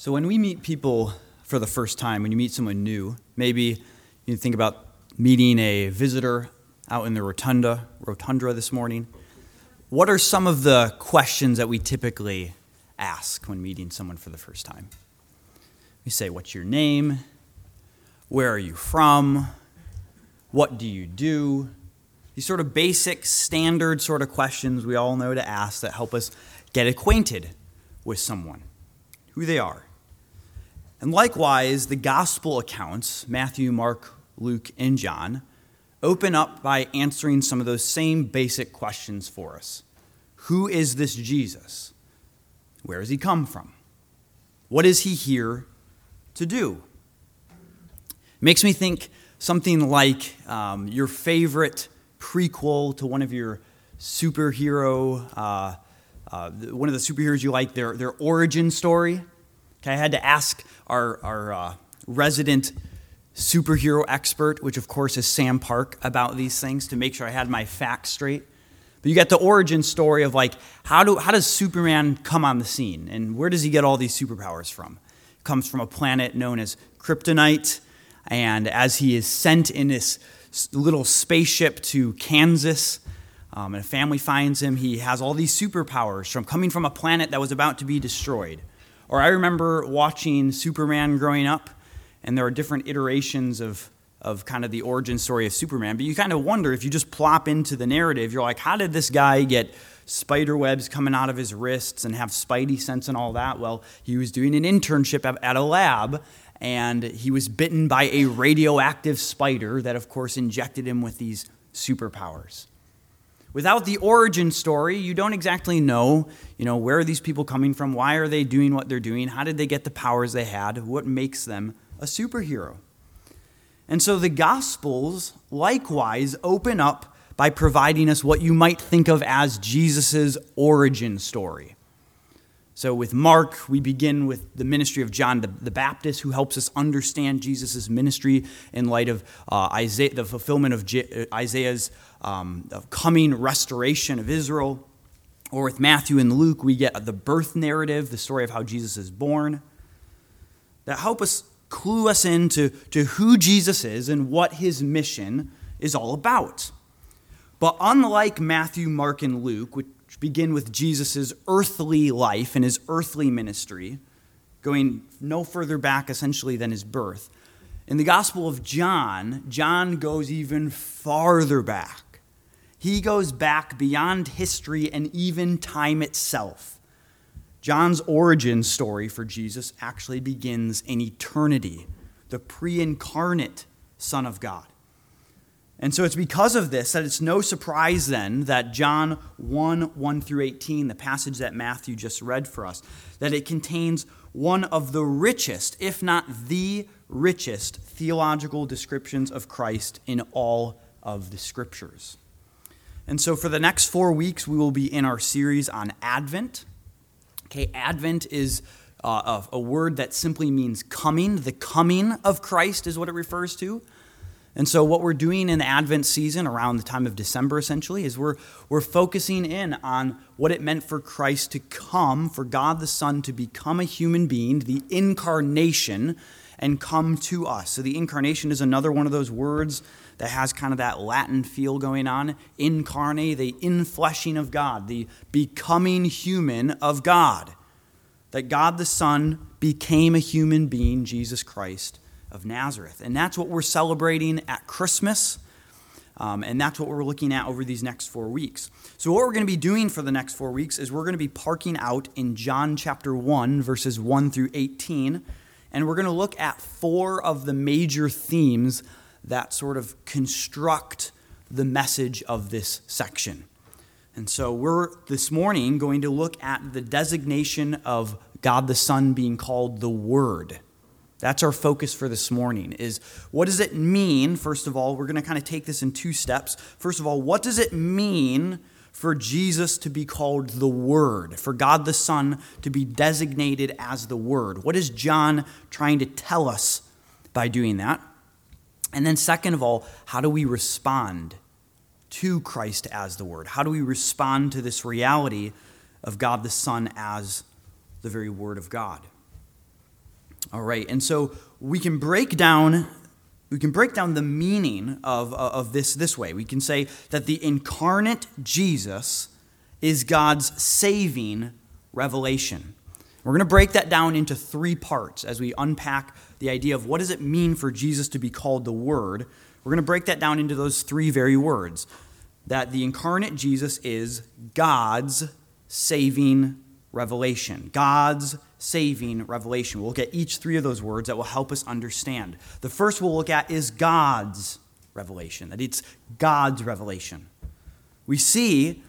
So when we meet people for the first time, when you meet someone new, maybe you think about meeting a visitor out in the rotunda, rotunda this morning. What are some of the questions that we typically ask when meeting someone for the first time? We say, What's your name? Where are you from? What do you do? These sort of basic, standard sort of questions we all know to ask that help us get acquainted with someone, who they are. And likewise, the gospel accounts, Matthew, Mark, Luke, and John, open up by answering some of those same basic questions for us. Who is this Jesus? Where has he come from? What is he here to do? Makes me think something like um, your favorite prequel to one of your superhero, uh, uh, one of the superheroes you like, their, their origin story. Okay, I had to ask our, our uh, resident superhero expert, which of course is Sam Park, about these things to make sure I had my facts straight. But you got the origin story of like how do how does Superman come on the scene and where does he get all these superpowers from? It comes from a planet known as Kryptonite, and as he is sent in this little spaceship to Kansas, um, and a family finds him, he has all these superpowers from coming from a planet that was about to be destroyed. Or I remember watching Superman growing up, and there are different iterations of, of kind of the origin story of Superman. But you kind of wonder if you just plop into the narrative, you're like, how did this guy get spider webs coming out of his wrists and have spidey sense and all that? Well, he was doing an internship at a lab, and he was bitten by a radioactive spider that, of course, injected him with these superpowers. Without the origin story, you don't exactly know, you know, where are these people coming from? Why are they doing what they're doing? How did they get the powers they had? What makes them a superhero? And so the Gospels likewise open up by providing us what you might think of as Jesus' origin story. So, with Mark, we begin with the ministry of John the, Baptist, who helps us understand Jesus' ministry in light of uh, Isaiah, the fulfillment of J- uh, Isaiah's um, of coming restoration of Israel. Or with Matthew and Luke, we get the birth narrative, the story of how Jesus is born, that help us clue us into to who Jesus is and what his mission is all about. But unlike Matthew, Mark, and Luke, which begin with Jesus' earthly life and his earthly ministry, going no further back essentially than his birth. In the Gospel of John, John goes even farther back. He goes back beyond history and even time itself. John's origin story for Jesus actually begins in eternity, the pre incarnate Son of God. And so it's because of this that it's no surprise then that John 1 1 through 18, the passage that Matthew just read for us, that it contains one of the richest, if not the richest, theological descriptions of Christ in all of the scriptures. And so for the next four weeks, we will be in our series on Advent. Okay, Advent is uh, a, word that simply means coming. The coming of Christ is what it refers to. And so, what we're doing in the Advent season around the time of December, essentially, is we're, we're focusing in on what it meant for Christ to come, for God the Son to become a human being, the incarnation, and come to us. So, the incarnation is another one of those words that has kind of that Latin feel going on. Incarnate, the infleshing of God, the becoming human of God. That God the Son became a human being, Jesus Christ of Nazareth. And that's what we're celebrating at Christmas. Um, and that's what we're looking at over these next four weeks. So, what we're going to be doing for the next four weeks is we're going to be parking out in John chapter 1, verses 1 through 18. And we're going to look at four of the major themes that sort of construct the message of this section. And so, we're this morning going to look at the designation of God the Son being called the Word. That's our focus for this morning is what does it mean? First of all, we're going to kind of take this in two steps. First of all, what does it mean for Jesus to be called the Word, for God the Son to be designated as the Word? What is John trying to tell us by doing that? And then, second of all, how do we respond to Christ as the Word? How do we respond to this reality of God the Son as the very Word of God? All right, and so we can break down we can break down the meaning of, uh, of this this way. We can say that the incarnate Jesus is God's saving revelation. We're going to break that down into three parts as we unpack the idea of what does it mean for Jesus to be called the Word. We're going to break that down into those three very words that the incarnate Jesus is God's saving revelation. God's saving revelation. We'll look at each three of those words that will help us understand. The first we'll look at is God's revelation, that it's God's revelation. We see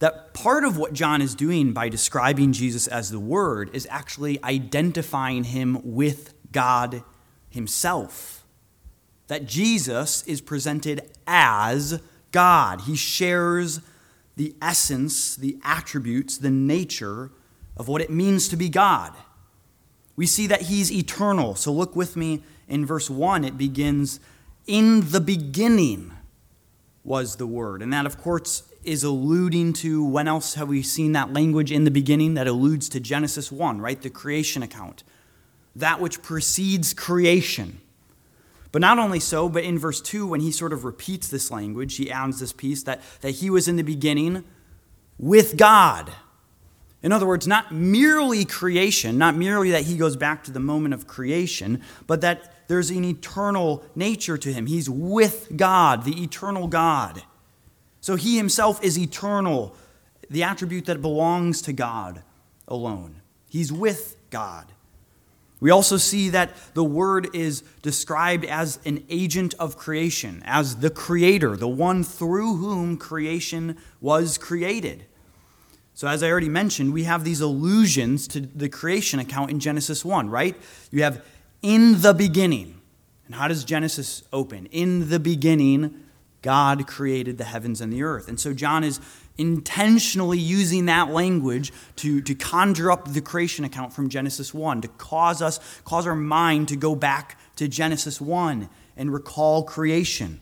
that part of what John is doing by describing Jesus as the Word is actually identifying him with God himself. That Jesus is presented as God. He shares the essence, the attributes, the nature of what it means to be God. We see that he's eternal. So look with me in verse 1. It begins, In the beginning was the Word. And that, of course, is alluding to when else have we seen that language in the beginning that alludes to Genesis 1, right? The creation account. That which precedes creation. But not only so, but in verse 2, when he sort of repeats this language, he adds this piece that, that he was in the beginning with God. In other words, not merely creation, not merely that he goes back to the moment of creation, but that there's an eternal nature to him. He's with God, the eternal God. So he himself is eternal, the attribute that belongs to God alone. He's with God. We also see that the word is described as an agent of creation, as the creator, the one through whom creation was created. So, as I already mentioned, we have these allusions to the creation account in Genesis 1, right? You have in the beginning. And how does Genesis open? In the beginning, God created the heavens and the earth. And so, John is intentionally using that language to, to conjure up the creation account from Genesis 1, to cause us, cause our mind to go back to Genesis 1 and recall creation.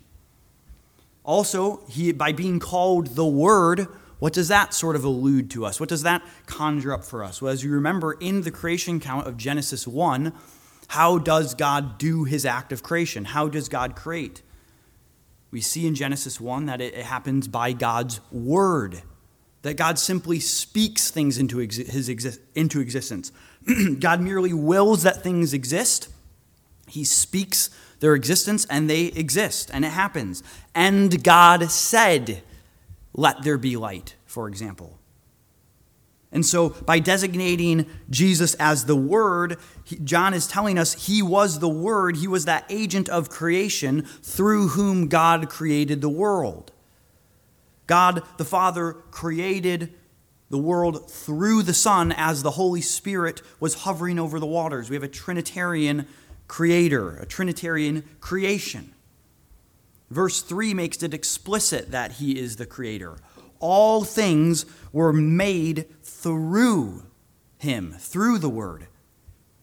Also, he, by being called the Word, what does that sort of allude to us? What does that conjure up for us? Well, as you remember in the creation count of Genesis 1, how does God do his act of creation? How does God create? We see in Genesis 1 that it happens by God's word, that God simply speaks things into, his exi- into existence. God merely wills that things exist. He speaks their existence and they exist, and it happens. And God said, let there be light, for example. And so, by designating Jesus as the Word, John is telling us he was the Word. He was that agent of creation through whom God created the world. God the Father created the world through the Son as the Holy Spirit was hovering over the waters. We have a Trinitarian creator, a Trinitarian creation. Verse 3 makes it explicit that he is the creator. All things were made through him, through the word.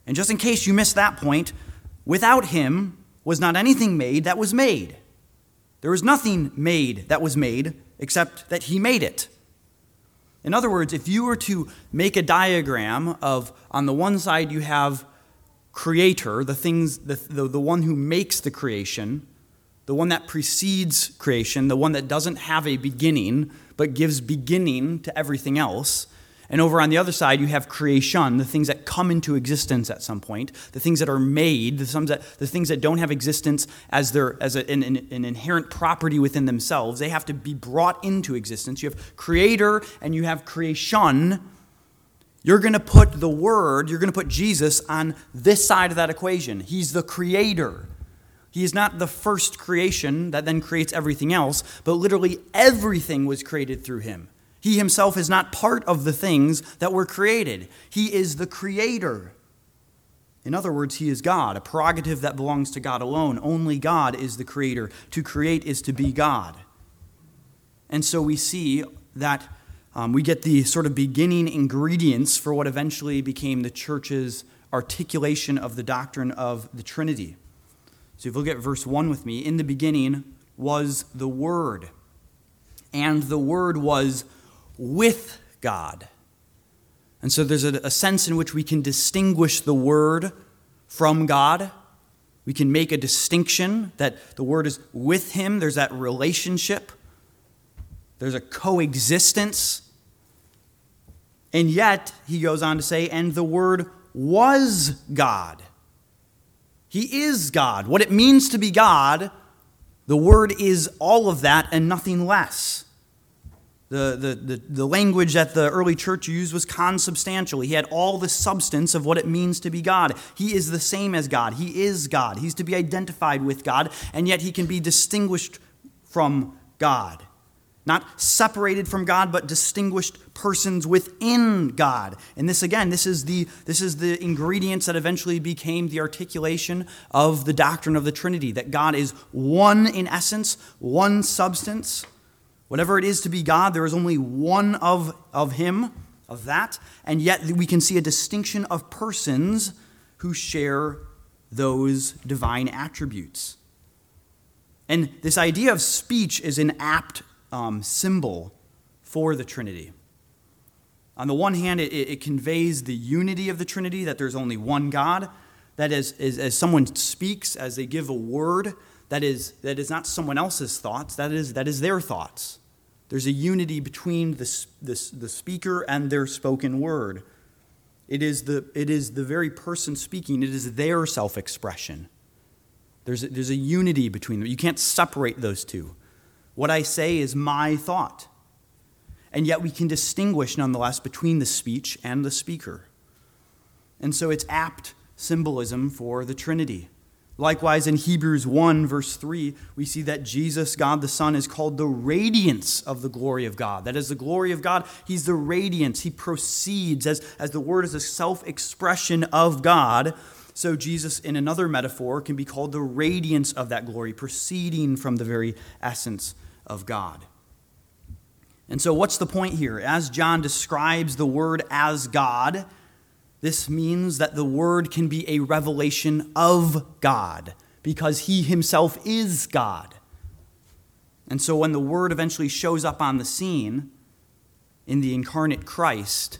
And just in case you missed that point, without him was not anything made that was made. There was nothing made that was made except that he made it. In other words, if you were to make a diagram of, on the one side, you have creator, the things, the, the, the one who makes the creation, the one that precedes creation, the one that doesn't have a beginning, but gives beginning to everything else. And over on the other side, you have creation, the things that come into existence at some point, the things that are made, the things that, the things that don't have existence as, their, as a, an, an inherent property within themselves. They have to be brought into existence. You have creator and you have creation. You're going to put the word, you're going to put Jesus on this side of that equation. He's the creator. He is not the first creation that then creates everything else, but literally everything was created through him. He himself is not part of the things that were created. He is the creator. In other words, he is God, a prerogative that belongs to God alone. Only God is the creator. To create is to be God. And so we see that um, we get the sort of beginning ingredients for what eventually became the church's articulation of the doctrine of the Trinity. So if you look at verse 1 with me, in the beginning was the Word, and the Word was with God. And so there's a, a sense in which we can distinguish the Word from God. We can make a distinction that the Word is with Him. There's that relationship, there's a coexistence. And yet, he goes on to say, and the Word was God. He is God. What it means to be God, the Word is all of that and nothing less. The, the, the, the, language that the early church used was consubstantial. He had all the substance of what it means to be God. He is the same as God. He is God. He's to be identified with God, and yet he can be distinguished from God. Not separated from God, but distinguished persons within God. And this again, this is the this is the ingredients that eventually became the articulation of the doctrine of the Trinity, that God is one in essence, one substance Whatever it is to be God, there is only one of, of Him, of that, and yet we can see a distinction of persons who share those divine attributes. And this idea of speech is an apt um, symbol for the Trinity. On the one hand, it, it, conveys the unity of the Trinity, that there's only one God. That is, as, as someone speaks, as they give a word, that is, that is not someone else's thoughts, that is, that is their thoughts. There's a unity between the, the, the speaker and their spoken word. It is, the, it is the very person speaking, it is their self expression. There's there's a unity between them. You can't separate those two. What I say is my thought. And yet we can distinguish, nonetheless, between the speech and the speaker. And so it's apt symbolism for the Trinity. Likewise, in Hebrews 1, verse 3, we see that Jesus, God the Son, is called the radiance of the glory of God. That is the glory of God. He's the radiance. He proceeds, as, as the word is a self expression of God. So, Jesus, in another metaphor, can be called the radiance of that glory, proceeding from the very essence of God. And so, what's the point here? As John describes the word as God, this means that the Word can be a revelation of God because He Himself is God. And so when the Word eventually shows up on the scene in the incarnate Christ,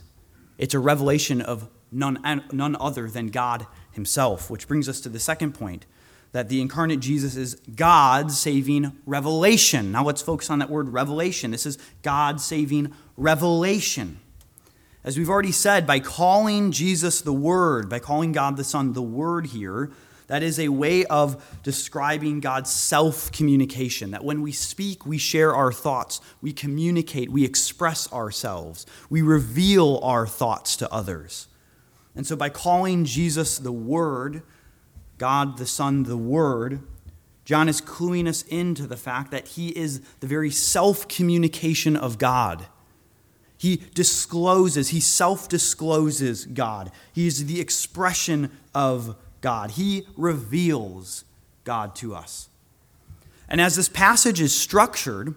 it's a revelation of none, none other than God Himself, which brings us to the second point that the incarnate Jesus is God's saving revelation. Now let's focus on that word revelation. This is God saving revelation. As we've already said, by calling Jesus the Word, by calling God the Son the Word here, that is a way of describing God's self communication. That when we speak, we share our thoughts, we communicate, we express ourselves, we reveal our thoughts to others. And so, by calling Jesus the Word, God the Son the Word, John is cluing us into the fact that he is the very self communication of God. He discloses, he self discloses God. He is the expression of God. He reveals God to us. And as this passage is structured,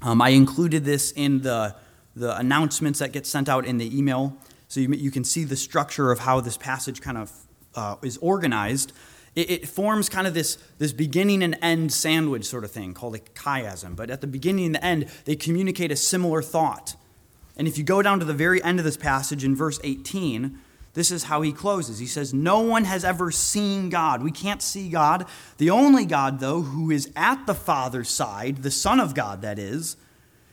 um, I included this in the, the announcements that get sent out in the email. So you, you can see the structure of how this passage kind of uh, is organized. It, it, forms kind of this, this beginning and end sandwich sort of thing called a chiasm. But at the beginning and the end, they communicate a similar thought. And if you go down to the very end of this passage in verse 18, this is how he closes. He says, No one has ever seen God. We can't see God. The only God, though, who is at the Father's side, the Son of God, that is,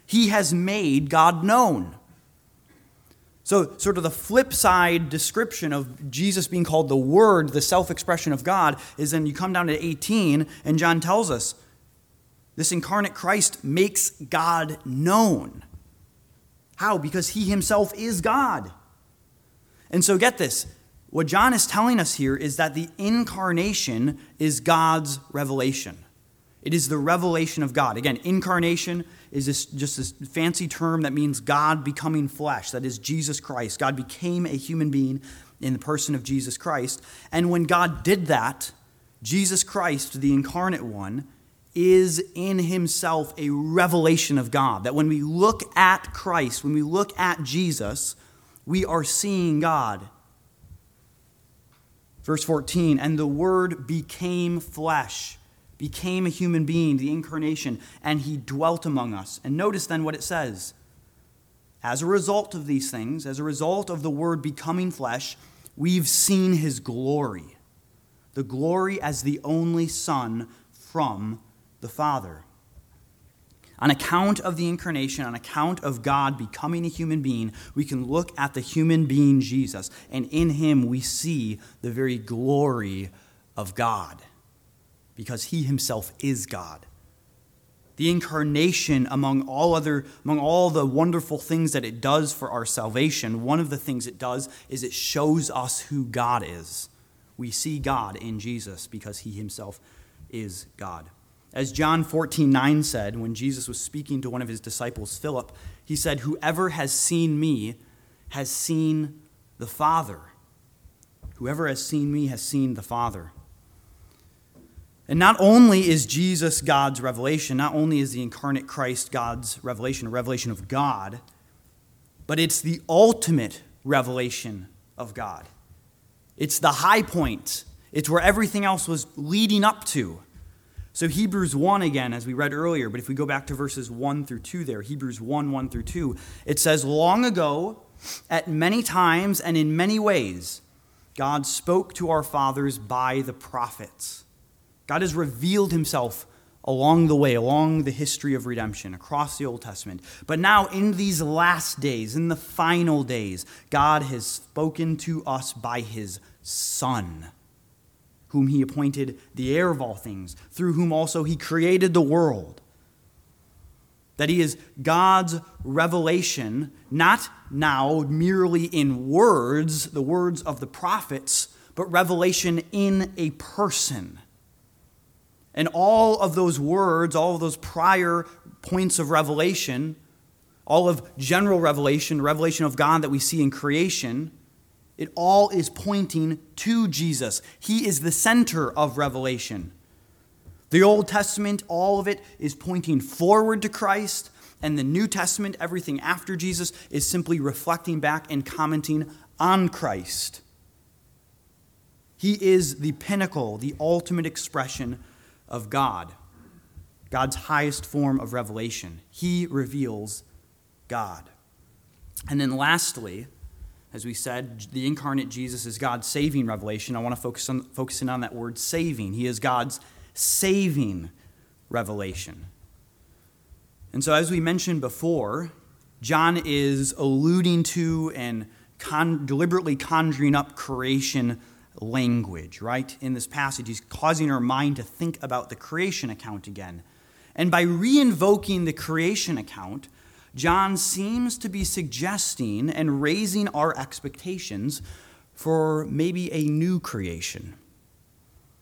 he has made God known. So, sort of the flip side description of Jesus being called the Word, the self expression of God, is then you come down to 18, and John tells us this incarnate Christ makes God known. How? Because he himself is God. And so get this. What John is telling us here is that the incarnation is God's revelation. It is the revelation of God. Again, incarnation is this, just this fancy term that means God becoming flesh. That is Jesus Christ. God became a human being in the person of Jesus Christ. And when God did that, Jesus Christ, the incarnate one, is in himself a revelation of God. That when we look at Christ, when we look at Jesus, we are seeing God. Verse 14, and the Word became flesh, became a human being, the incarnation, and he dwelt among us. And notice then what it says. As a result of these things, as a result of the Word becoming flesh, we've seen his glory. the glory as the only Son from the Father. On account of the incarnation, on account of God becoming a human being, we can look at the human being Jesus, and in him we see the very glory of God, because he himself is God. The incarnation among all other among all the wonderful things that it does for our salvation one of the things it does is it shows us who god is. We see god in jesus because he himself is god as john 14 9 said when jesus was speaking to one of his disciples philip he said whoever has seen me has seen the father whoever has seen me has seen the father and not only is Jesus God's revelation, not only is the incarnate Christ God's revelation, a revelation of God, but it's the ultimate revelation of God. It's the high point, it's where everything else was leading up to. So, Hebrews 1 again, as we read earlier, but if we go back to verses 1 through 2 there, Hebrews 1 1 through 2, it says, Long ago, at many times and in many ways, God spoke to our fathers by the prophets. God has revealed himself along the way, along the history of redemption, across the Old Testament. But now, in these last days, in the final days, God has spoken to us by his Son, whom he appointed the heir of all things, through whom also he created the world. That he is God's revelation, not now merely in words, the words of the prophets, but revelation in a person and all of those words, all of those prior points of revelation, all of general revelation, revelation of God that we see in creation, it all is pointing to Jesus. He is the center of revelation. The Old Testament, all of it is pointing forward to Christ, and the New Testament, everything after Jesus, is simply reflecting back and commenting on Christ. He is the pinnacle, the ultimate expression of God, God's highest form of revelation. He reveals God. And then lastly, as we said, the incarnate Jesus is God's saving revelation. I want to focus on focusing on that word saving. He is God's saving revelation. And so, as we mentioned before, John is alluding to and con- deliberately conjuring up creation language, right? In this passage, he's causing our mind to think about the creation account again. And by reinvoking the creation account, John seems to be suggesting and raising our expectations for maybe a new creation.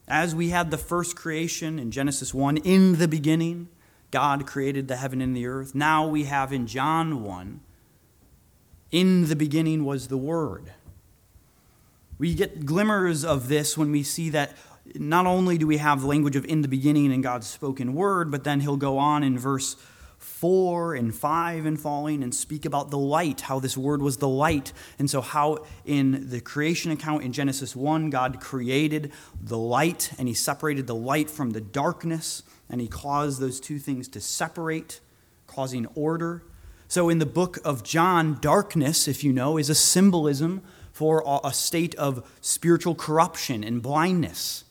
As we had the first creation in Genesis 1, in the beginning, God created the heaven and the earth. Now we have in John 1, in the beginning was the Word we get glimmers of this when we see that not only do we have the language of in the beginning in God's spoken word, but then he'll go on in verse 4 and 5 and following and speak about the light, how this word was the light. And so, how in the creation account in Genesis 1, God created the light and he separated the light from the darkness and he caused those two things to separate, causing order. So, in the book of John, darkness, if you know, is a symbolism for a state of spiritual corruption and blindness.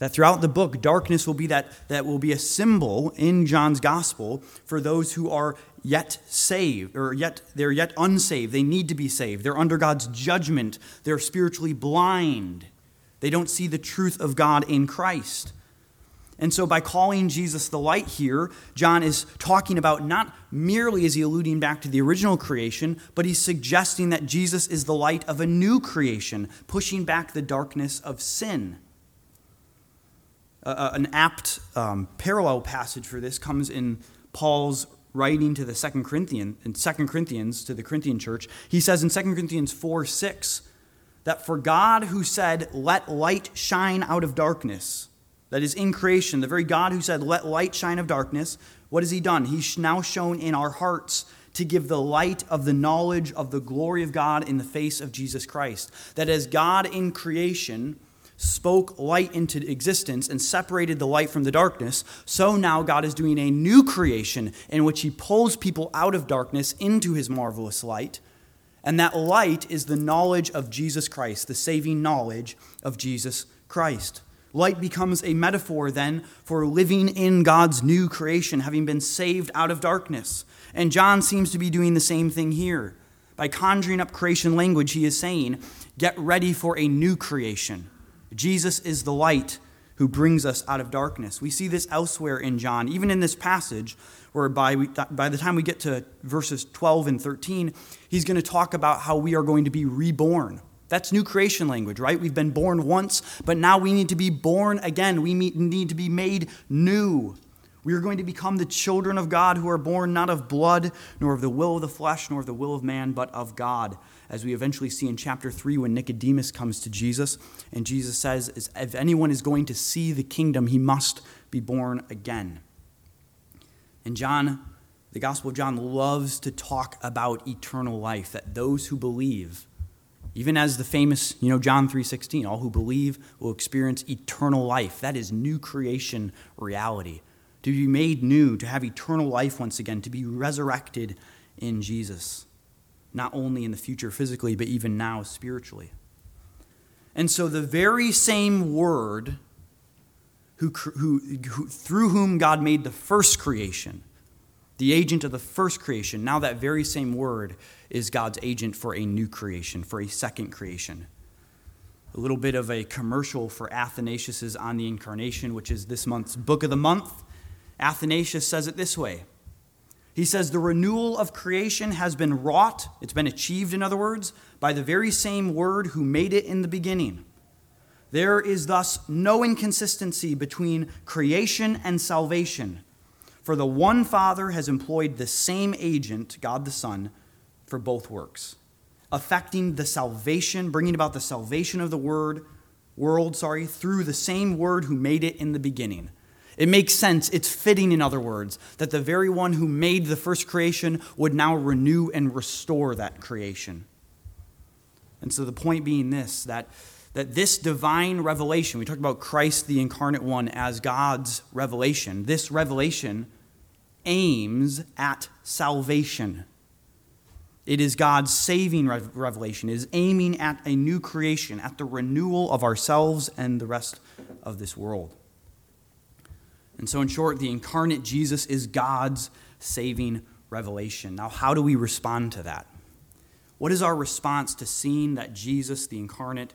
That throughout the book, darkness will be that, that will be a symbol in John's gospel for those who are yet saved, or yet they're yet unsaved. They need to be saved. They're under God's judgment. They're spiritually blind. They don't see the truth of God in Christ. And so, by calling Jesus the light here, John is talking about not merely is he alluding back to the original creation, but he's suggesting that Jesus is the light of a new creation, pushing back the darkness of sin. Uh, an apt um, parallel passage for this comes in Paul's writing to the Second Corinthians, in Second Corinthians to the Corinthian church. He says in 2 Corinthians 4 6 that for God who said, Let light shine out of darkness, that is in creation, the very God who said, Let light shine of darkness, what has he done? He's now shown in our hearts to give the light of the knowledge of the glory of God in the face of Jesus Christ. That as God in creation spoke light into existence and separated the light from the darkness, so now God is doing a new creation in which he pulls people out of darkness into his marvelous light And that light is the knowledge of Jesus Christ, the saving knowledge of Jesus Christ. Light becomes a metaphor then for living in God's new creation, having been saved out of darkness. And John seems to be doing the same thing here. By conjuring up creation language, he is saying, Get ready for a new creation. Jesus is the light who brings us out of darkness. We see this elsewhere in John, even in this passage, where by, by the time we get to verses 12 and 13, he's going to talk about how we are going to be reborn. That's new creation language, right? We've been born once, but now we need to be born again. We need to be made new. We are going to become the children of God who are born not of blood, nor of the will of the flesh, nor of the will of man, but of God. As we eventually see in chapter 3 when Nicodemus comes to Jesus, and Jesus says, If anyone is going to see the kingdom, he must be born again. And John, the Gospel of John, loves to talk about eternal life, that those who believe, even as the famous, you know, John 3:16, all who believe will experience eternal life. That is new creation reality to be made new, to have eternal life once again, to be resurrected in Jesus, not only in the future physically, but even now spiritually. And so the very same word who, who, who, through whom God made the first creation, the agent of the first creation, now that very same word is God's agent for a new creation, for a second creation. A little bit of a commercial for Athanasius' On the Incarnation, which is this month's book of the month. Athanasius says it this way He says, The renewal of creation has been wrought, it's been achieved, in other words, by the very same word who made it in the beginning. There is thus no inconsistency between creation and salvation, for the one Father has employed the same agent, God the Son, for both works, affecting the salvation, bringing about the salvation of the word, world, sorry, through the same word who made it in the beginning. It makes sense. It's fitting, in other words, that the very one who made the first creation would now renew and restore that creation. And so the point being this that, that this divine revelation, we talked about Christ, the incarnate one, as God's revelation, this revelation aims at salvation. It is God's saving revelation. It is aiming at a new creation, at the renewal of ourselves and the rest of this world. And so, in short, the incarnate Jesus is God's saving revelation. Now, how do we respond to that? What is our response to seeing that Jesus, the incarnate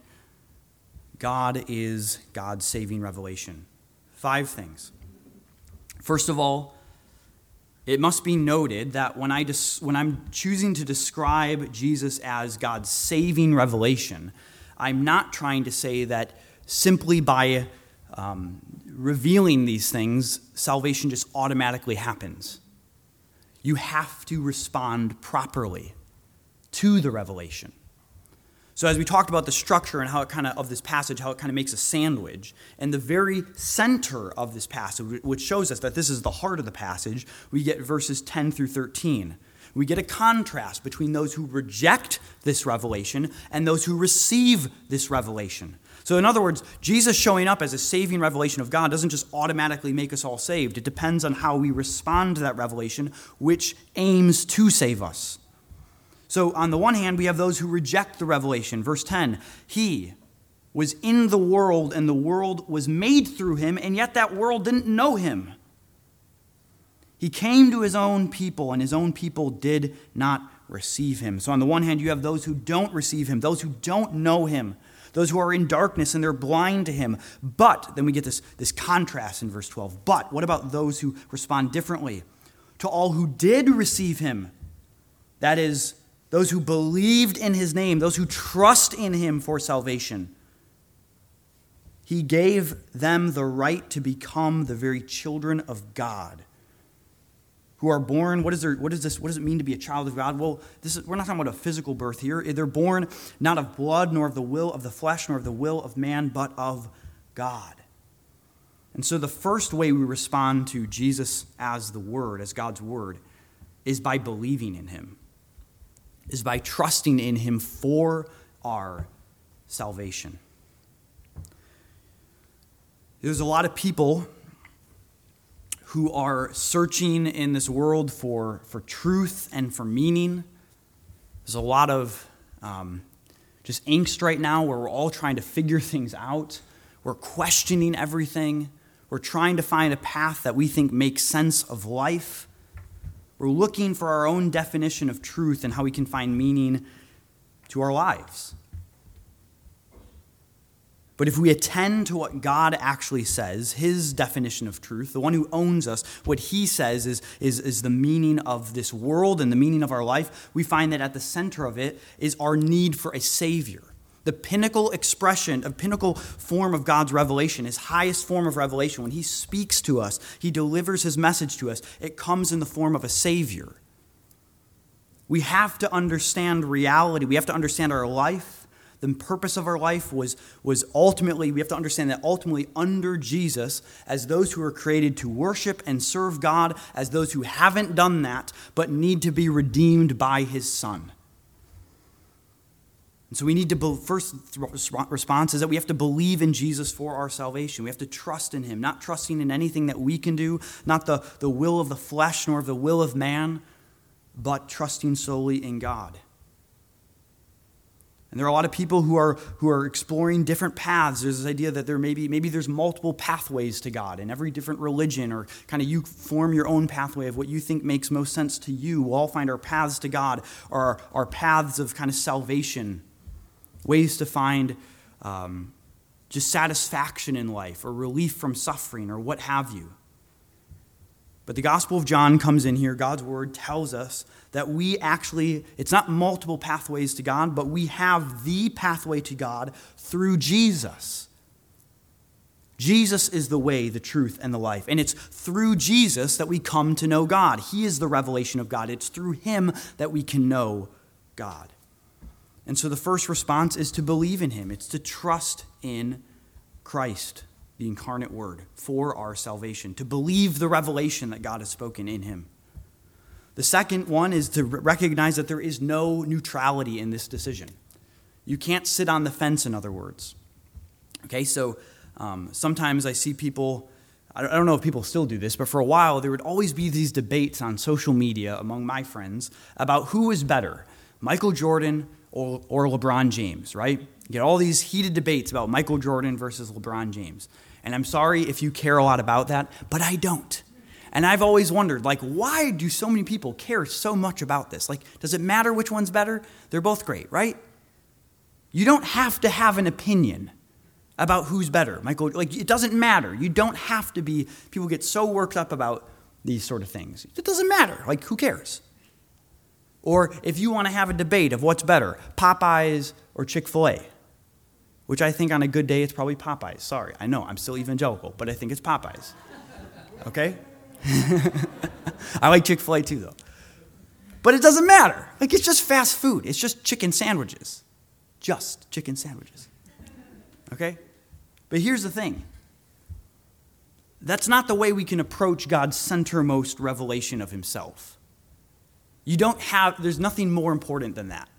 God, is God's saving revelation? Five things. First of all, it must be noted that when, I des- when I'm choosing to describe Jesus as God's saving revelation, I'm not trying to say that simply by um, revealing these things, salvation just automatically happens. You have to respond properly to the revelation. So, as we talked about the structure and how it kind of, of this passage, how it kind of makes a sandwich, and the very center of this passage, which shows us that this is the heart of the passage, we get verses 10 through 13. We get a contrast between those who reject this revelation and those who receive this revelation. So, in other words, Jesus showing up as a saving revelation of God doesn't just automatically make us all saved. It depends on how we respond to that revelation, which aims to save us. So, on the one hand, we have those who reject the revelation. Verse 10 He was in the world, and the world was made through him, and yet that world didn't know him. He came to his own people, and his own people did not receive him. So, on the one hand, you have those who don't receive him, those who don't know him, those who are in darkness and they're blind to him. But, then we get this, this contrast in verse 12. But, what about those who respond differently? To all who did receive him, that is, those who believed in his name, those who trust in him for salvation. He gave them the right to become the very children of God who are born. What, is what, is this, what does it mean to be a child of God? Well, this is, we're not talking about a physical birth here. They're born not of blood, nor of the will of the flesh, nor of the will of man, but of God. And so the first way we respond to Jesus as the Word, as God's Word, is by believing in Him, is by trusting in Him for our salvation. There's a lot of people who are searching in this world for, for truth and for meaning. There's a lot of um, just angst right now where we're all trying to figure things out. We're questioning everything. We're trying to find a path that we think makes sense of life. We're looking for our own definition of truth and how we can find meaning to our lives. But if we attend to what God actually says, his definition of truth, the one who owns us, what he says is, is, is the meaning of this world and the meaning of our life, we find that at the center of it is our need for a Savior. The pinnacle expression, a pinnacle form of God's revelation, his highest form of revelation, when he speaks to us, he delivers his message to us, it comes in the form of a Savior. We have to understand reality. We have to understand our life the purpose of our life was, was ultimately, we have to understand that ultimately under Jesus, as those who are created to worship and serve God, as those who haven't done that, but need to be redeemed by his Son. And so we need to, be, first response is that we have to believe in Jesus for our salvation. We have to trust in him, not trusting in anything that we can do, not the, the will of the flesh nor the will of man, but trusting solely in God. And there are a lot of people who are, who are exploring different paths. There's this idea that there may be, maybe there's multiple pathways to God in every different religion, or kind of you form your own pathway of what you think makes most sense to you. We'll all find our paths to God, our, our paths of kind of salvation, ways to find um, just satisfaction in life, or relief from suffering, or what have you. But the Gospel of John comes in here. God's word tells us that we actually, it's not multiple pathways to God, but we have the pathway to God through Jesus. Jesus is the way, the truth, and the life. And it's through Jesus that we come to know God. He is the revelation of God. It's through Him that we can know God. And so the first response is to believe in Him, it's to trust in Christ the incarnate word for our salvation, to believe the revelation that God has spoken in him. The second one is to recognize that there is no neutrality in this decision. You can't sit on the fence, in other words. Okay, so um, sometimes I see people, I don't know if people still do this, but for a while there would always be these debates on social media among my friends about who is better, Michael Jordan or, or LeBron James, right? You get all these heated debates about Michael Jordan versus LeBron James. And I'm sorry if you care a lot about that, but I don't. And I've always wondered, like, why do so many people care so much about this? Like, does it matter which one's better? They're both great, right? You don't have to have an opinion about who's better. Michael, like, it doesn't matter. You don't have to be, people get so worked up about these sort of things. It doesn't matter. Like, who cares? Or if you want to have a debate of what's better, Popeyes or Chick fil A, which I think on a good day it's probably Popeyes. Sorry, I know I'm still evangelical, but I think it's Popeyes. Okay? I like Chick fil A too, though. But it doesn't matter. Like, it's just fast food, it's just chicken sandwiches. Just chicken sandwiches. Okay? But here's the thing that's not the way we can approach God's centermost revelation of Himself. You don't have, there's nothing more important than that.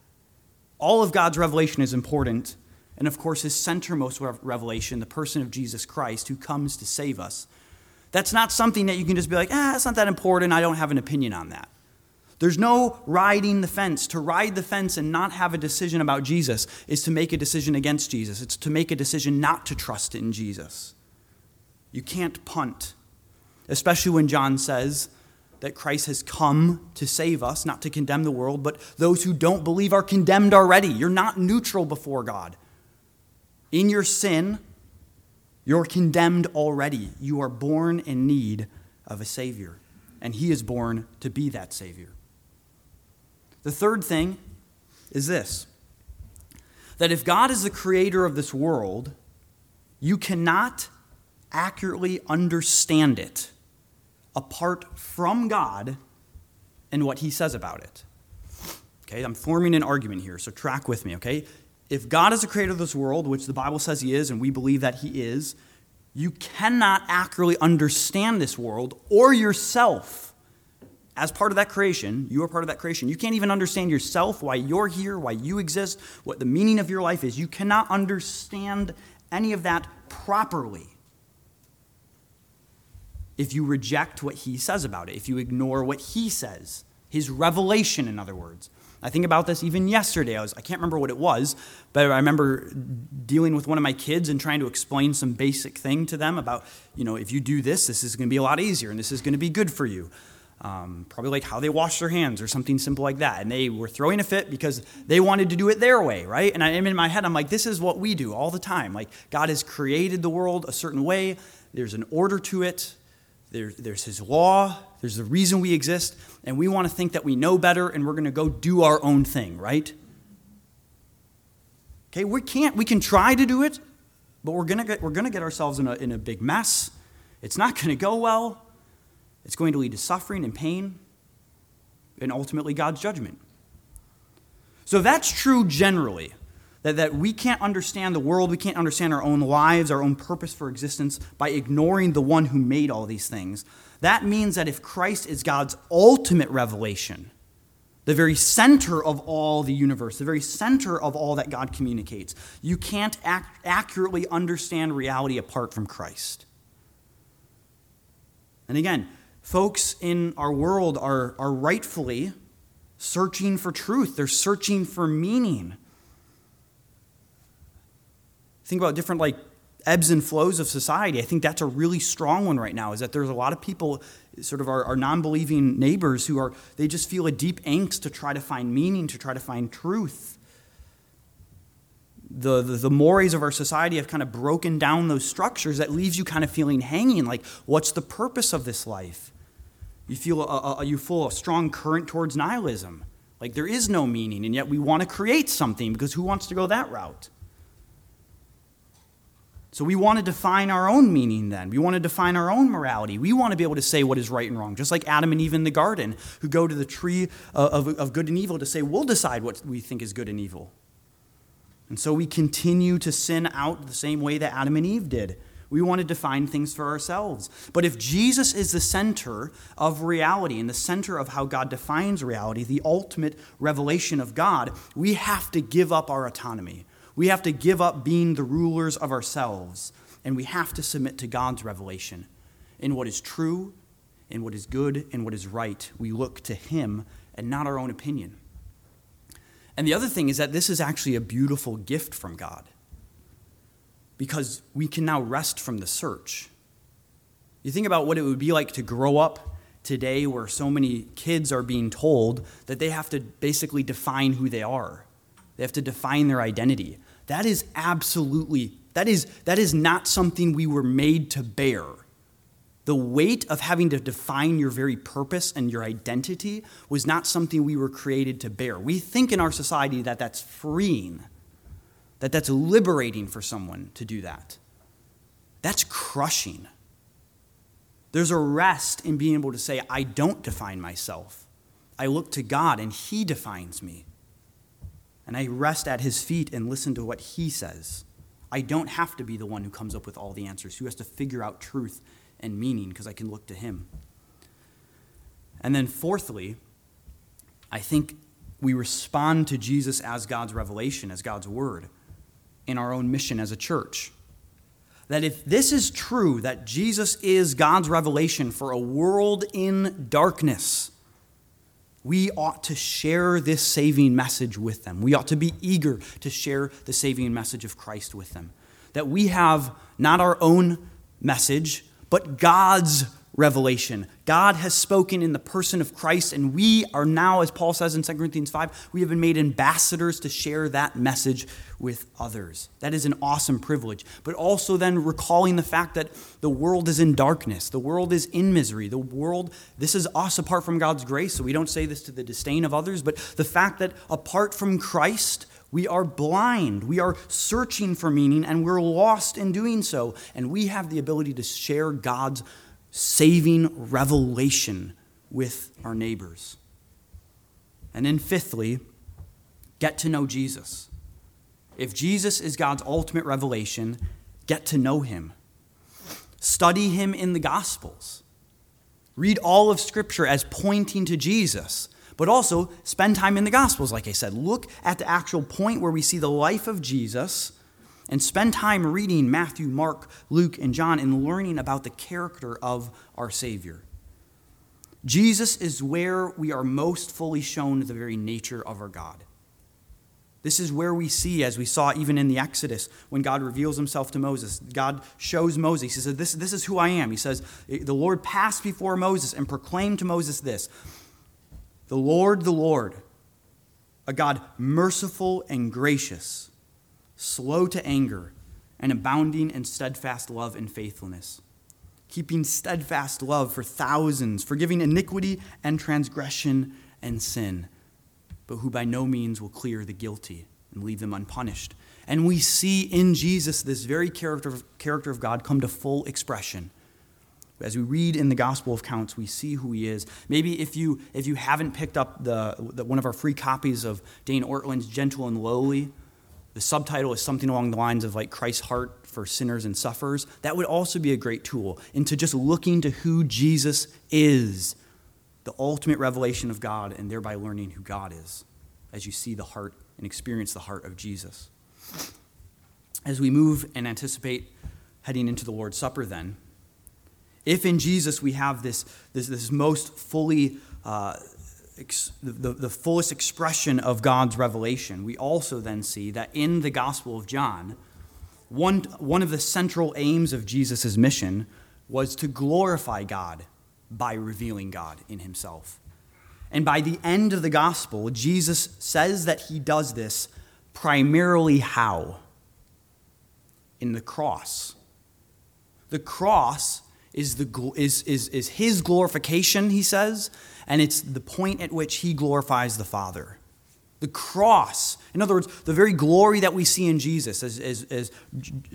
All of God's revelation is important and of course, his centermost revelation, the person of Jesus Christ who comes to save us. That's not something that you can just be like, ah, it's not that important. I don't have an opinion on that. There's no riding the fence. To ride the fence and not have a decision about Jesus is to make a decision against Jesus. It's to make a decision not to trust in Jesus. You can't punt, especially when John says that Christ has come to save us, not to condemn the world, but those who don't believe are condemned already. You're not neutral before God. In your sin, you're condemned already. You are born in need of a Savior, and He is born to be that Savior. The third thing is this that if God is the creator of this world, you cannot accurately understand it apart from God and what He says about it. Okay, I'm forming an argument here, so track with me, okay? If God is the creator of this world, which the Bible says he is, and we believe that he is, you cannot accurately understand this world or yourself as part of that creation. You are part of that creation. You can't even understand yourself, why you're here, why you exist, what the meaning of your life is. You cannot understand any of that properly if you reject what he says about it, if you ignore what he says, his revelation, in other words. I think about this even yesterday. I was I can't remember what it was, but I remember dealing with one of my kids and trying to explain some basic thing to them about, you know, if you do this, this is going to be a lot easier and this is going to be good for you. Um, probably like how they wash their hands or something simple like that. And they were throwing a fit because they wanted to do it their way, right? And I'm in my head, I'm like, this is what we do all the time. Like, God has created the world a certain way, there's an order to it, there, there's His law, there's the reason we exist, and we want to think that we know better and we're going to go do our own thing, right? Okay, we can't, we can try to do it, but we're going to get, we're going to get ourselves in a, in a big mess. It's not going to go well. It's going to lead to suffering and pain and ultimately God's judgment. So that's true generally. That, that we can't understand the world, we can't understand our own lives, our own purpose for existence by ignoring the one who made all these things. That means that if Christ is God's ultimate revelation, the very center of all the universe, the very center of all that God communicates, you can't ac- accurately understand reality apart from Christ. And again, folks in our world are, are rightfully searching for truth, they're searching for meaning. Think about different like ebbs and flows of society. I think that's a really strong one right now, is that there's a lot of people, sort of our, our non believing neighbors, who are, they just feel a deep angst to try to find meaning, to try to find truth the, the, the, mores of our society have kind of broken down those structures that leaves you kind of feeling hanging like what's the purpose of this life you feel a, a, you feel a strong current towards nihilism. Like there is no meaning, and yet we want to create something because who wants to go that route? So we want to define our own meaning then. We want to define our own morality. We want to be able to say what is right and wrong, just like Adam and Eve in the garden, who go to the tree of, of, of good and evil to say, we'll decide what we think is good and evil. And so we continue to sin out the same way that Adam and Eve did. We want to define things for ourselves. But if Jesus is the center of reality and the center of how God defines reality, the ultimate revelation of God, we have to give up our autonomy. We have to give up being the rulers of ourselves, and we have to submit to God's revelation. In what is true, in what is good, in what is right, we look to Him and not our own opinion. And the other thing is that this is actually a beautiful gift from God because we can now rest from the search. You think about what it would be like to grow up today where so many kids are being told that they have to basically define who they are. They have to define their identity. That is absolutely that is that is not something we were made to bear. The weight of having to define your very purpose and your identity was not something we were created to bear. We think in our society that that's freeing that that's liberating for someone to do that. That's crushing. There's a rest in being able to say, I don't define myself. I look to God and He defines me. And I rest at His feet and listen to what He says. I don't have to be the one who comes up with all the answers, who has to figure out truth and meaning, because I can look to Him. And then, fourthly, I think we respond to Jesus as God's revelation, as God's word in our own mission as a church. That if this is true, that Jesus is God's revelation for a world in darkness, we ought to share this saving message with them. We ought to be eager to share the saving message of Christ with them. That we have not our own message, but God's revelation. God has spoken in the person of Christ, and we are now, as Paul says in 2 Corinthians 5, we have been made ambassadors to share that message with others. That is an awesome privilege. But also then recalling the fact that the world is in darkness, the world is in misery. The world, this is us apart from God's grace, so we don't say this to the disdain of others, but the fact that apart from Christ, we are blind. We are searching for meaning, and we're lost in doing so. And we have the ability to share God's saving revelation with our neighbors. And then, fifthly, get to know Jesus. If Jesus is God's ultimate revelation, get to know him. Study him in the Gospels. Read all of Scripture as pointing to Jesus, but also spend time in the Gospels, like I said. Look at the actual point where we see the life of Jesus and spend time reading Matthew, Mark, Luke, and John and learning about the character of our Savior. Jesus is where we are most fully shown the very nature of our God. This is where we see, as we saw even in the Exodus, when God reveals himself to Moses. God shows Moses. He says, This, this is who I am. He says, The Lord passed before Moses and proclaimed to Moses this The Lord, the Lord, a God merciful and gracious, slow to anger, and abounding in steadfast love and faithfulness, keeping steadfast love for thousands, forgiving iniquity and transgression and sin but who by no means will clear the guilty and leave them unpunished. And we see in Jesus this very character of, character of God come to full expression. As we read in the Gospel of Counts, we see who he is. Maybe if you, if you haven't picked up the, the, one of our free copies of Dane Ortlund's Gentle and Lowly, the subtitle is something along the lines of like Christ's heart for sinners and sufferers. That would also be a great tool into just looking to who Jesus is the ultimate revelation of God and thereby learning who God is as you see the heart and experience the heart of Jesus. As we move and anticipate heading into the Lord's Supper, then, if in Jesus we have this, this, this most fully, uh, ex, the, the fullest expression of God's revelation, we also then see that in the Gospel of John, one, one of the central aims of Jesus' mission was to glorify God by revealing God in himself. And by the end of the gospel, Jesus says that he does this primarily how? In the cross. The cross is, the, is, is, is his glorification, he says, and it's the point at which he glorifies the Father. The cross, in other words, the very glory that we see in Jesus, as, as, as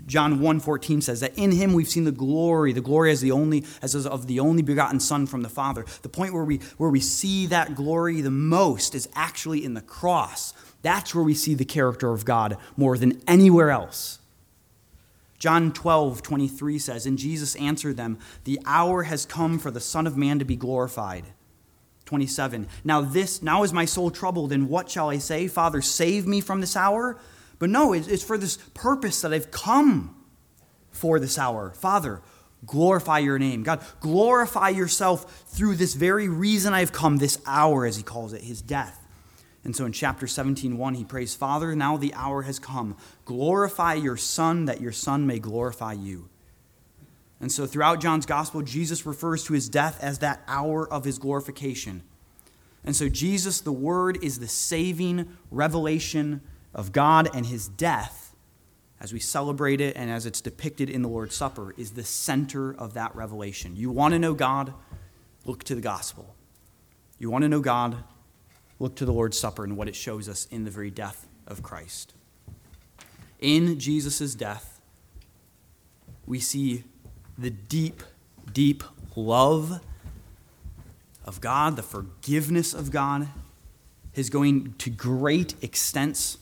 John 1.14 says, that in him we've seen the glory, the glory as the only, as of the only begotten Son from the Father. The point where we, where we see that glory the most is actually in the cross. That's where we see the character of God more than anywhere else. John 12, 23 says, And Jesus answered them, The hour has come for the Son of Man to be glorified. 27. Now this now is my soul troubled, and what shall I say? Father, save me from this hour? But no, it's for this purpose that I've come for this hour. Father, glorify your name. God, glorify yourself through this very reason I've come, this hour, as he calls it, his death. And so in chapter 17, 1, he prays, Father, now the hour has come. Glorify your Son, that your Son may glorify you. And so throughout John's gospel, Jesus refers to his death as that hour of his glorification. And so Jesus, the Word, is the saving revelation of God, and his death, as we celebrate it and as it's depicted in the Lord's Supper, is the center of that revelation. You want to know God? Look to the gospel. You want to know God? Look to the Lord's Supper and what it shows us in the very death of Christ. In Jesus' death, we see the deep, deep love of God, the forgiveness of God, His going to great extents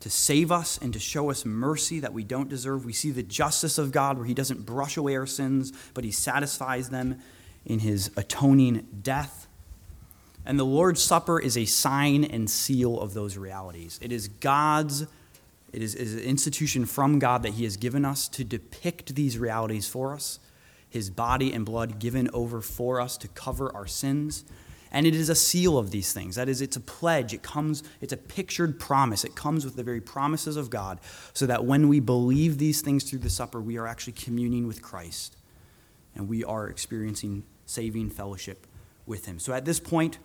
to save us and to show us mercy that we don't deserve. We see the justice of God where He doesn't brush away our sins, but He satisfies them in His atoning death. And the Lord's Supper is a sign and seal of those realities. It is God's it is, is, an institution from God that He has given us to depict these realities for us. His body and blood given over for us to cover our sins. And it is a seal of these things. That is, it's a pledge. It comes, it's a pictured promise. It comes with the very promises of God, so that when we believe these things through the supper, we are actually communing with Christ. And we are experiencing saving fellowship with Him. So at this point,